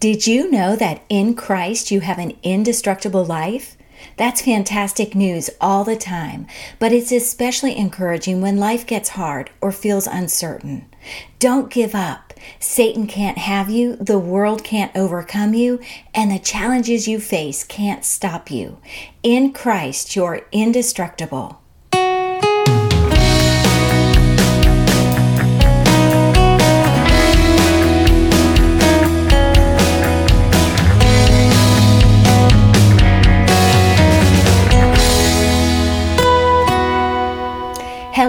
Did you know that in Christ you have an indestructible life? That's fantastic news all the time, but it's especially encouraging when life gets hard or feels uncertain. Don't give up. Satan can't have you, the world can't overcome you, and the challenges you face can't stop you. In Christ, you're indestructible.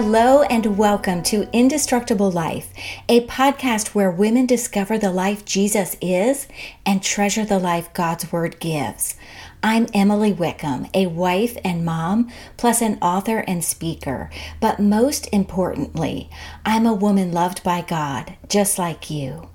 Hello and welcome to Indestructible Life, a podcast where women discover the life Jesus is and treasure the life God's Word gives. I'm Emily Wickham, a wife and mom, plus an author and speaker. But most importantly, I'm a woman loved by God, just like you.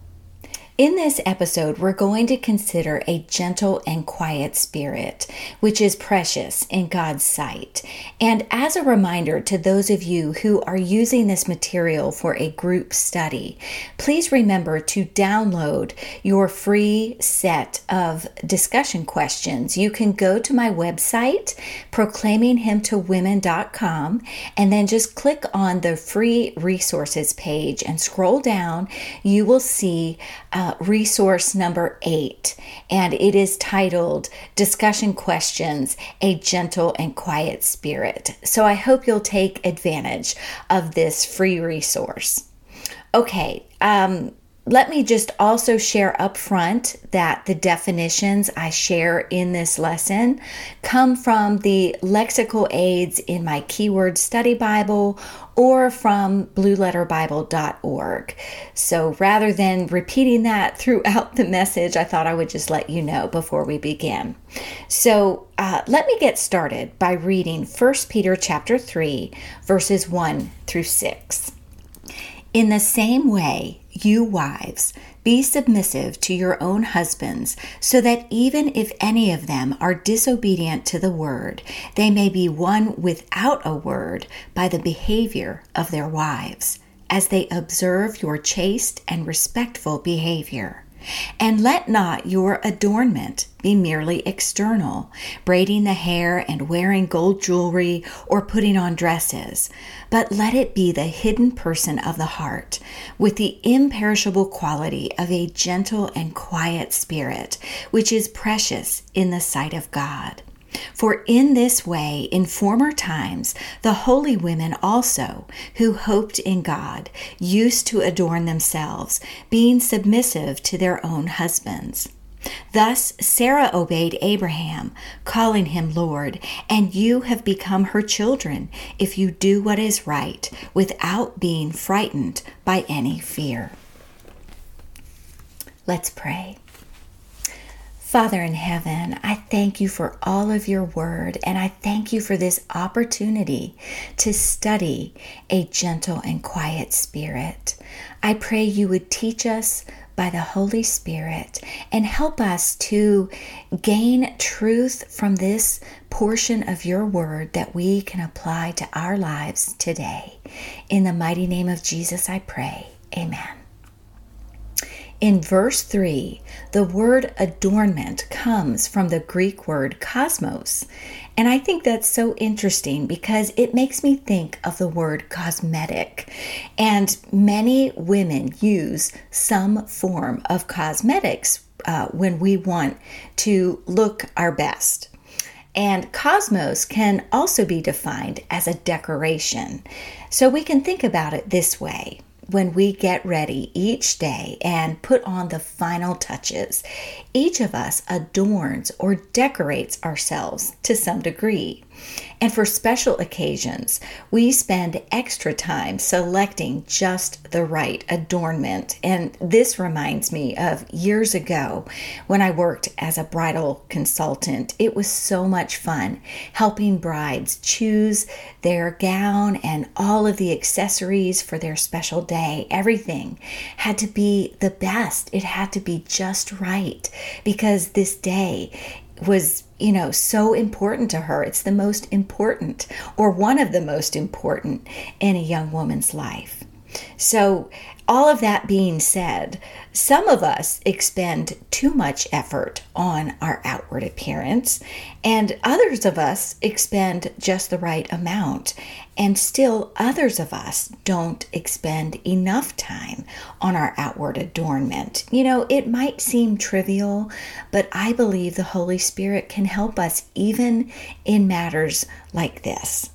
In this episode, we're going to consider a gentle and quiet spirit, which is precious in God's sight. And as a reminder to those of you who are using this material for a group study, please remember to download your free set of discussion questions. You can go to my website, proclaimingHimToWomen.com, and then just click on the free resources page and scroll down. You will see uh, resource number eight, and it is titled Discussion Questions A Gentle and Quiet Spirit. So I hope you'll take advantage of this free resource. Okay, um, let me just also share up front that the definitions I share in this lesson come from the lexical aids in my keyword study Bible or from blueletterbible.org. So rather than repeating that throughout the message, I thought I would just let you know before we begin. So uh, let me get started by reading 1 Peter chapter 3, verses 1 through 6. In the same way, you wives, be submissive to your own husbands, so that even if any of them are disobedient to the word, they may be won without a word by the behavior of their wives, as they observe your chaste and respectful behavior. And let not your adornment be merely external, braiding the hair and wearing gold jewelry or putting on dresses, but let it be the hidden person of the heart, with the imperishable quality of a gentle and quiet spirit, which is precious in the sight of God. For in this way, in former times, the holy women also, who hoped in God, used to adorn themselves, being submissive to their own husbands. Thus Sarah obeyed Abraham, calling him Lord, and you have become her children if you do what is right without being frightened by any fear. Let's pray. Father in heaven, I thank you for all of your word, and I thank you for this opportunity to study a gentle and quiet spirit. I pray you would teach us by the Holy Spirit and help us to gain truth from this portion of your word that we can apply to our lives today. In the mighty name of Jesus, I pray. Amen. In verse 3, the word adornment comes from the Greek word cosmos. And I think that's so interesting because it makes me think of the word cosmetic. And many women use some form of cosmetics uh, when we want to look our best. And cosmos can also be defined as a decoration. So we can think about it this way when we get ready each day and put on the final touches, each of us adorns or decorates ourselves to some degree. And for special occasions, we spend extra time selecting just the right adornment. And this reminds me of years ago when I worked as a bridal consultant. It was so much fun helping brides choose their gown and all of the accessories for their special day. Everything had to be the best, it had to be just right because this day was you know so important to her. It's the most important or one of the most important in a young woman's life So, all of that being said, some of us expend too much effort on our outward appearance, and others of us expend just the right amount. And still, others of us don't expend enough time on our outward adornment. You know, it might seem trivial, but I believe the Holy Spirit can help us even in matters like this.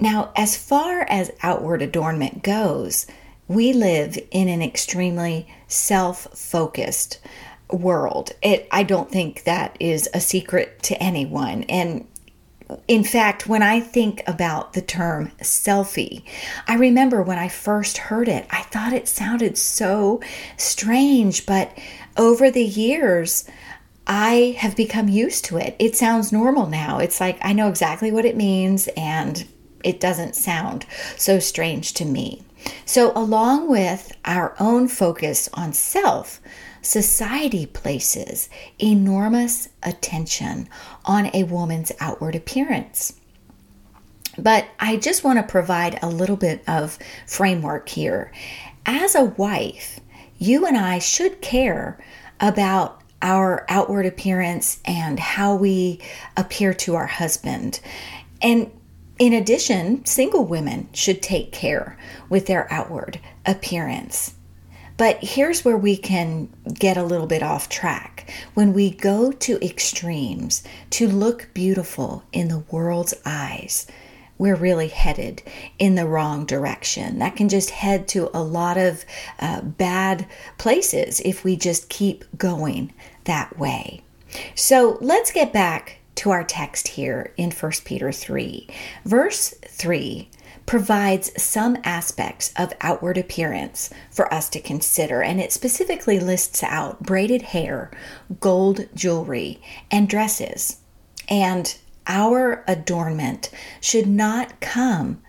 Now, as far as outward adornment goes, we live in an extremely self focused world. It, I don't think that is a secret to anyone. And in fact, when I think about the term selfie, I remember when I first heard it, I thought it sounded so strange, but over the years, I have become used to it. It sounds normal now. It's like I know exactly what it means and it doesn't sound so strange to me. So, along with our own focus on self, society places enormous attention on a woman's outward appearance. But I just want to provide a little bit of framework here. As a wife, you and I should care about our outward appearance and how we appear to our husband. And in addition, single women should take care with their outward appearance. But here's where we can get a little bit off track. When we go to extremes to look beautiful in the world's eyes, we're really headed in the wrong direction. That can just head to a lot of uh, bad places if we just keep going that way. So let's get back to our text here in 1 Peter 3. Verse 3 provides some aspects of outward appearance for us to consider, and it specifically lists out braided hair, gold jewelry, and dresses. And our adornment should not come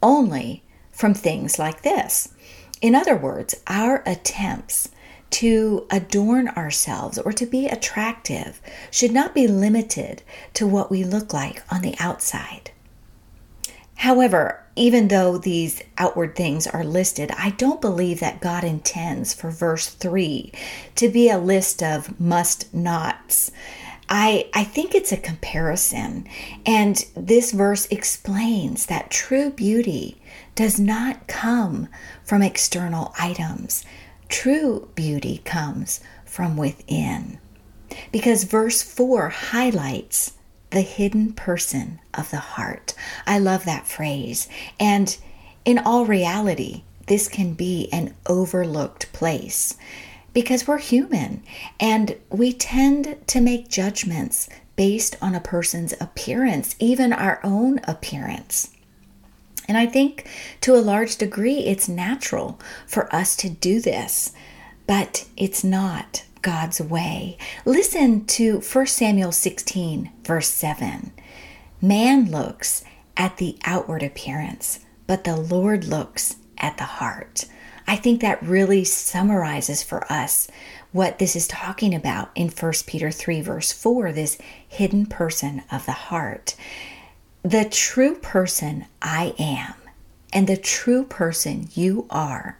only from things like this. In other words, our attempts to adorn ourselves or to be attractive should not be limited to what we look like on the outside. However, even though these outward things are listed, I don't believe that God intends for verse 3 to be a list of must nots. I, I think it's a comparison, and this verse explains that true beauty does not come from external items, True beauty comes from within. Because verse 4 highlights the hidden person of the heart. I love that phrase. And in all reality, this can be an overlooked place because we're human and we tend to make judgments based on a person's appearance, even our own appearance. And I think to a large degree it's natural for us to do this, but it's not God's way. Listen to 1 Samuel 16, verse 7. Man looks at the outward appearance, but the Lord looks at the heart. I think that really summarizes for us what this is talking about in 1 Peter 3, verse 4 this hidden person of the heart. The true person I am and the true person you are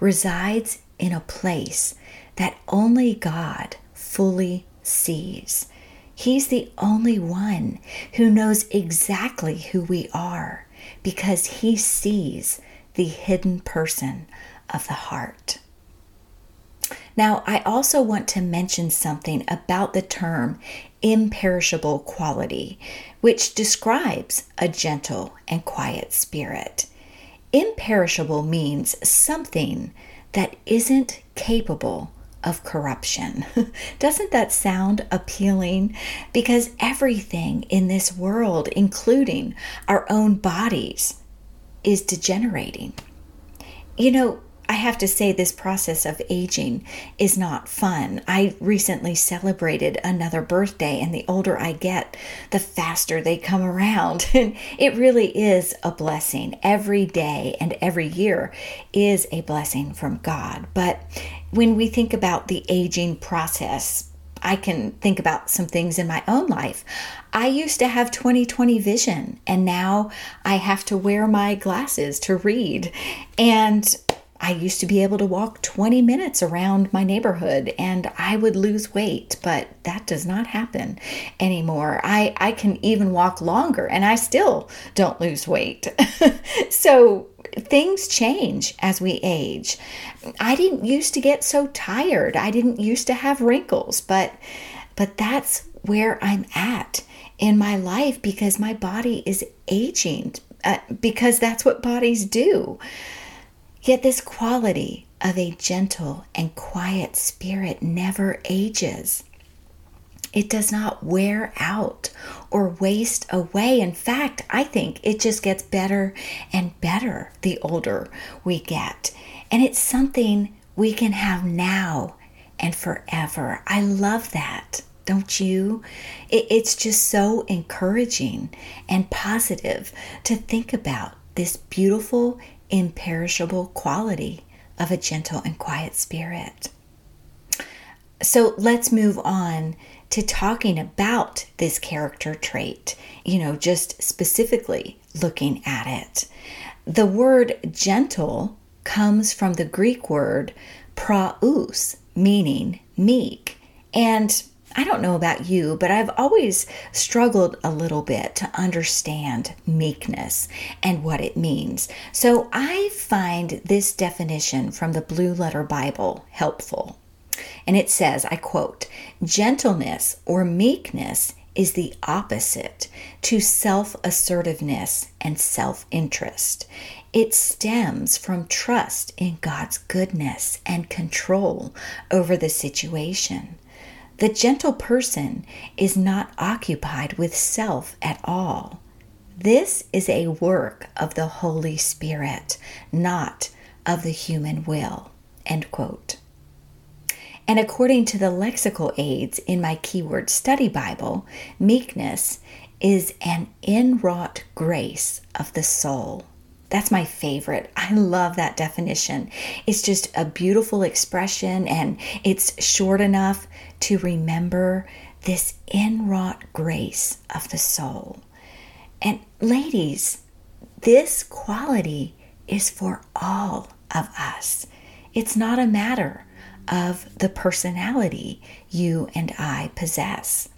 resides in a place that only God fully sees. He's the only one who knows exactly who we are because he sees the hidden person of the heart. Now, I also want to mention something about the term imperishable quality, which describes a gentle and quiet spirit. Imperishable means something that isn't capable of corruption. Doesn't that sound appealing? Because everything in this world, including our own bodies, is degenerating. You know, I have to say, this process of aging is not fun. I recently celebrated another birthday, and the older I get, the faster they come around. And it really is a blessing. Every day and every year is a blessing from God. But when we think about the aging process, I can think about some things in my own life. I used to have 20 20 vision, and now I have to wear my glasses to read. And I used to be able to walk 20 minutes around my neighborhood and I would lose weight, but that does not happen anymore. I, I can even walk longer and I still don't lose weight. so things change as we age. I didn't used to get so tired. I didn't used to have wrinkles, but but that's where I'm at in my life because my body is aging uh, because that's what bodies do. Yet this quality of a gentle and quiet spirit never ages. It does not wear out or waste away. In fact, I think it just gets better and better the older we get. And it's something we can have now and forever. I love that. Don't you? it's just so encouraging and positive to think about this beautiful imperishable quality of a gentle and quiet spirit. So let's move on to talking about this character trait, you know, just specifically looking at it. The word gentle comes from the Greek word praus, meaning meek. And I don't know about you, but I've always struggled a little bit to understand meekness and what it means. So I find this definition from the Blue Letter Bible helpful. And it says, I quote, gentleness or meekness is the opposite to self assertiveness and self interest. It stems from trust in God's goodness and control over the situation. The gentle person is not occupied with self at all. This is a work of the Holy Spirit, not of the human will. End quote. And according to the lexical aids in my keyword study Bible, meekness is an inwrought grace of the soul. That's my favorite. I love that definition. It's just a beautiful expression and it's short enough to remember this inwrought grace of the soul. And ladies, this quality is for all of us. It's not a matter of the personality you and I possess.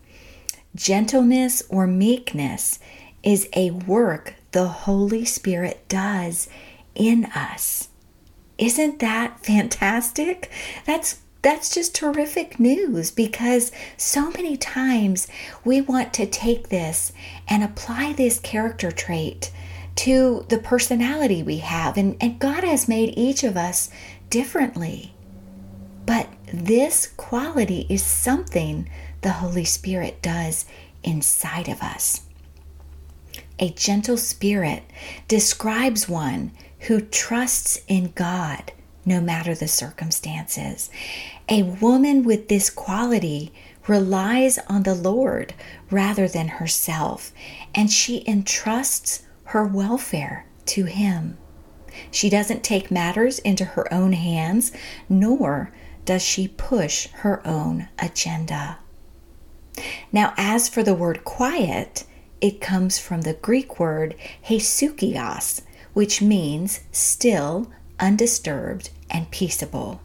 Gentleness or meekness is a work the Holy Spirit does in us. Isn't that fantastic? That's that's just terrific news because so many times we want to take this and apply this character trait to the personality we have. And, and God has made each of us differently. But this quality is something the Holy Spirit does inside of us. A gentle spirit describes one who trusts in God no matter the circumstances. A woman with this quality relies on the Lord rather than herself, and she entrusts her welfare to Him. She doesn't take matters into her own hands, nor does she push her own agenda. Now, as for the word quiet, it comes from the Greek word hesukios, which means still, undisturbed, and peaceable.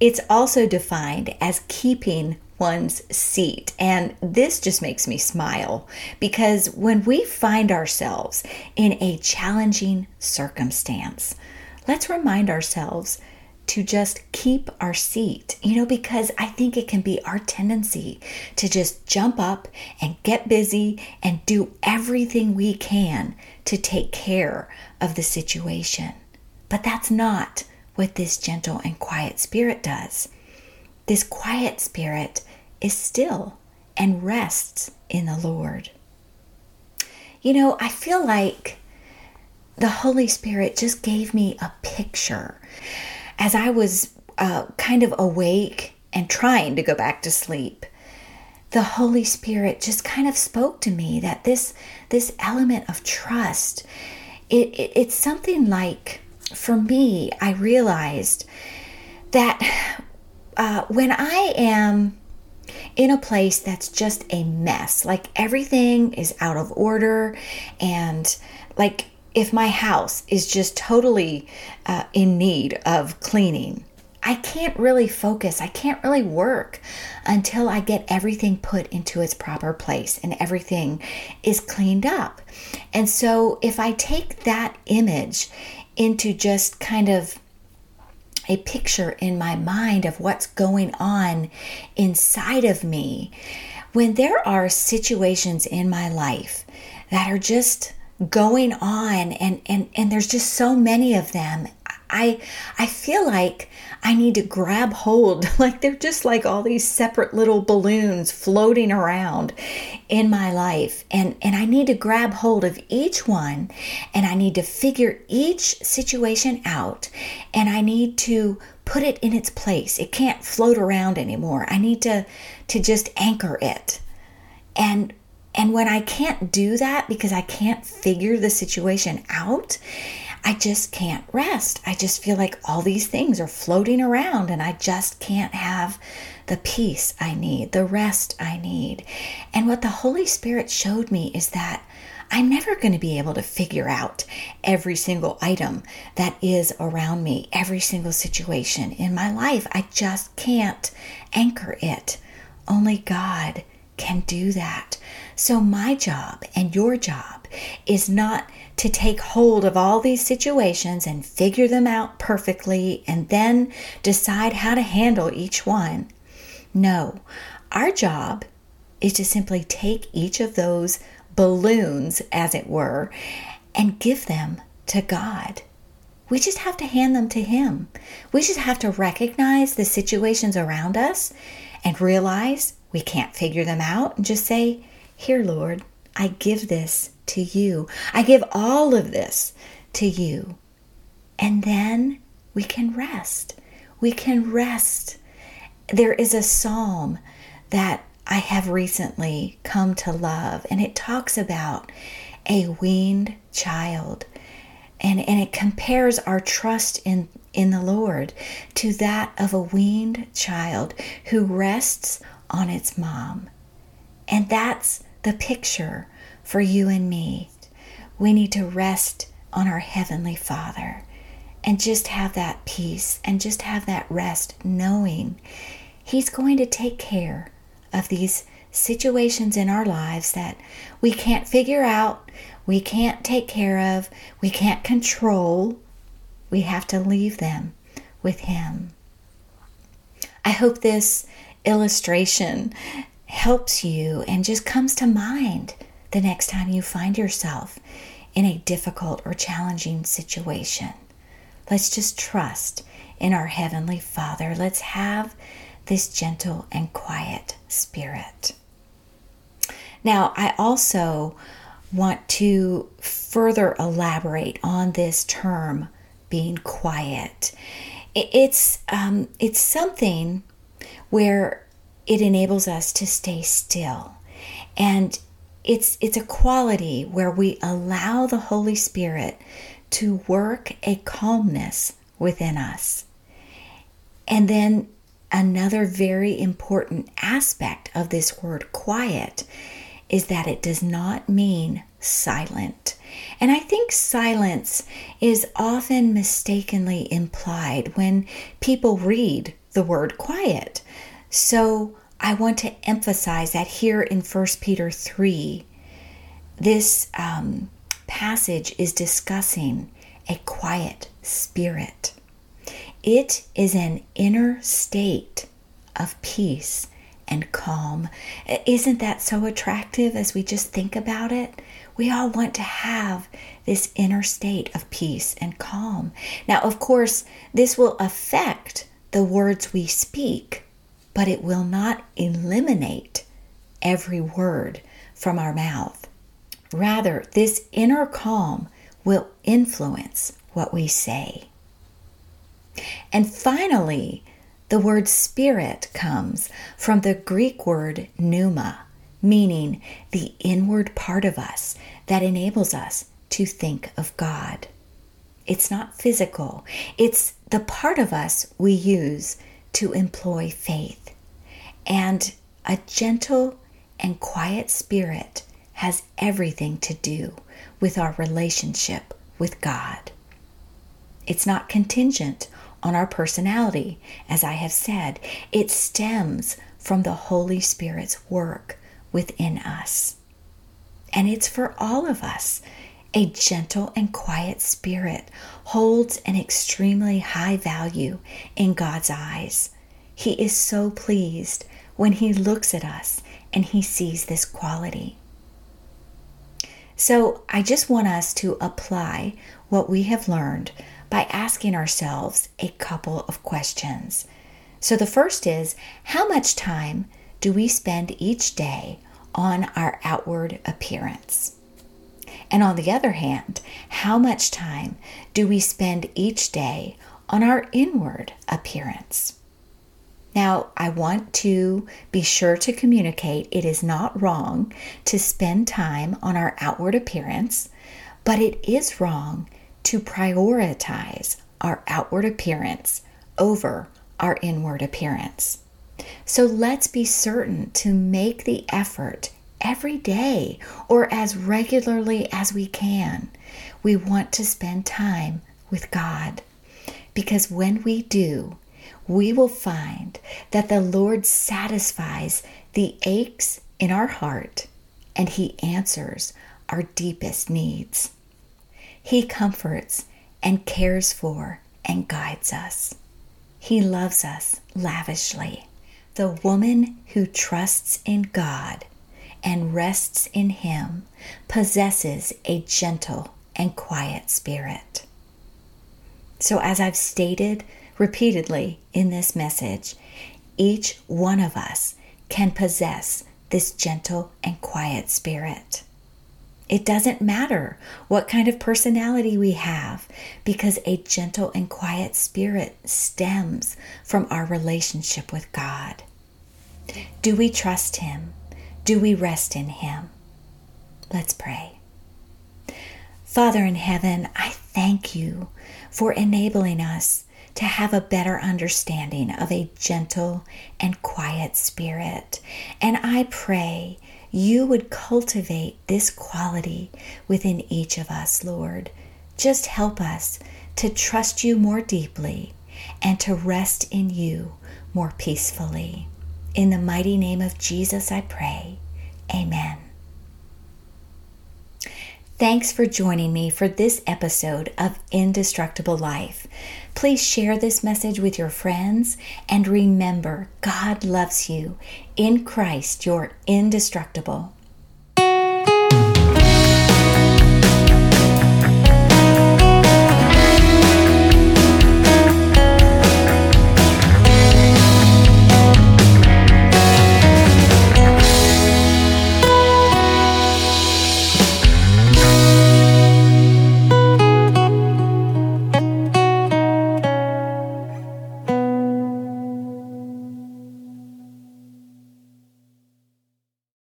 It's also defined as keeping one's seat. And this just makes me smile because when we find ourselves in a challenging circumstance, let's remind ourselves to just keep our seat, you know, because I think it can be our tendency to just jump up and get busy and do everything we can to take care of the situation. But that's not what this gentle and quiet spirit does. This quiet spirit is still and rests in the Lord. You know, I feel like the Holy Spirit just gave me a picture as I was uh, kind of awake and trying to go back to sleep. The Holy Spirit just kind of spoke to me that this this element of trust, it, it it's something like for me, I realized that uh, when I am in a place that's just a mess. Like everything is out of order, and like if my house is just totally uh, in need of cleaning, I can't really focus. I can't really work until I get everything put into its proper place and everything is cleaned up. And so, if I take that image into just kind of a picture in my mind of what's going on inside of me, when there are situations in my life that are just going on and and and there's just so many of them. I i feel like i need to grab hold. Like they're just like all these separate little balloons floating around in my life and and i need to grab hold of each one and i need to figure each situation out and i need to put it in its place. It can't float around anymore. I need to to just anchor it. And and when I can't do that because I can't figure the situation out, I just can't rest. I just feel like all these things are floating around and I just can't have the peace I need, the rest I need. And what the Holy Spirit showed me is that I'm never going to be able to figure out every single item that is around me, every single situation in my life. I just can't anchor it. Only God can do that. So, my job and your job is not to take hold of all these situations and figure them out perfectly and then decide how to handle each one. No, our job is to simply take each of those balloons, as it were, and give them to God. We just have to hand them to Him. We just have to recognize the situations around us and realize we can't figure them out and just say, Here, Lord, I give this to you. I give all of this to you. And then we can rest. We can rest. There is a psalm that I have recently come to love, and it talks about a weaned child. And, and it compares our trust in, in the Lord to that of a weaned child who rests on its mom. And that's the picture for you and me. We need to rest on our Heavenly Father and just have that peace and just have that rest, knowing He's going to take care of these situations in our lives that we can't figure out, we can't take care of, we can't control. We have to leave them with Him. I hope this illustration helps you and just comes to mind the next time you find yourself in a difficult or challenging situation. Let's just trust in our Heavenly Father. Let's have this gentle and quiet spirit. Now, I also want to further elaborate on this term being quiet. It's um, it's something where it enables us to stay still. And it's it's a quality where we allow the Holy Spirit to work a calmness within us. And then another very important aspect of this word quiet is that it does not mean silent. And I think silence is often mistakenly implied when people read the word quiet. So I want to emphasize that here in 1 Peter 3, this um, passage is discussing a quiet spirit. It is an inner state of peace and calm. Isn't that so attractive as we just think about it? We all want to have this inner state of peace and calm. Now, of course, this will affect the words we speak, but it will not eliminate every word from our mouth. Rather, this inner calm will influence what we say. And finally, the word spirit comes from the Greek word pneuma, meaning the inward part of us that enables us to think of God. It's not physical, it's the part of us we use to employ faith. And a gentle and quiet spirit has everything to do with our relationship with God. It's not contingent on our personality, as I have said, it stems from the Holy Spirit's work within us. And it's for all of us. A gentle and quiet spirit holds an extremely high value in God's eyes. He is so pleased when He looks at us and He sees this quality. So I just want us to apply what we have learned by asking ourselves a couple of questions. So the first is how much time do we spend each day on our outward appearance? And on the other hand, how much time do we spend each day on our inward appearance? Now, I want to be sure to communicate it is not wrong to spend time on our outward appearance, but it is wrong to prioritize our outward appearance over our inward appearance. So let's be certain to make the effort every day or as regularly as we can. We want to spend time with God because when we do, we will find that the Lord satisfies the aches in our heart and He answers our deepest needs. He comforts and cares for and guides us. He loves us lavishly. The woman who trusts in God and rests in Him possesses a gentle and quiet spirit. So, as I've stated repeatedly in this message, each one of us can possess this gentle and quiet spirit. It doesn't matter what kind of personality we have because a gentle and quiet spirit stems from our relationship with God. Do we trust Him? Do we rest in Him? Let's pray. Father in heaven, I thank you for enabling us to have a better understanding of a gentle and quiet spirit. And I pray you would cultivate this quality within each of us, Lord. Just help us to trust you more deeply and to rest in you more peacefully. In the mighty name of Jesus, I pray. Amen. Thanks for joining me for this episode of Indestructible Life. Please share this message with your friends and remember God loves you. In Christ, you're indestructible.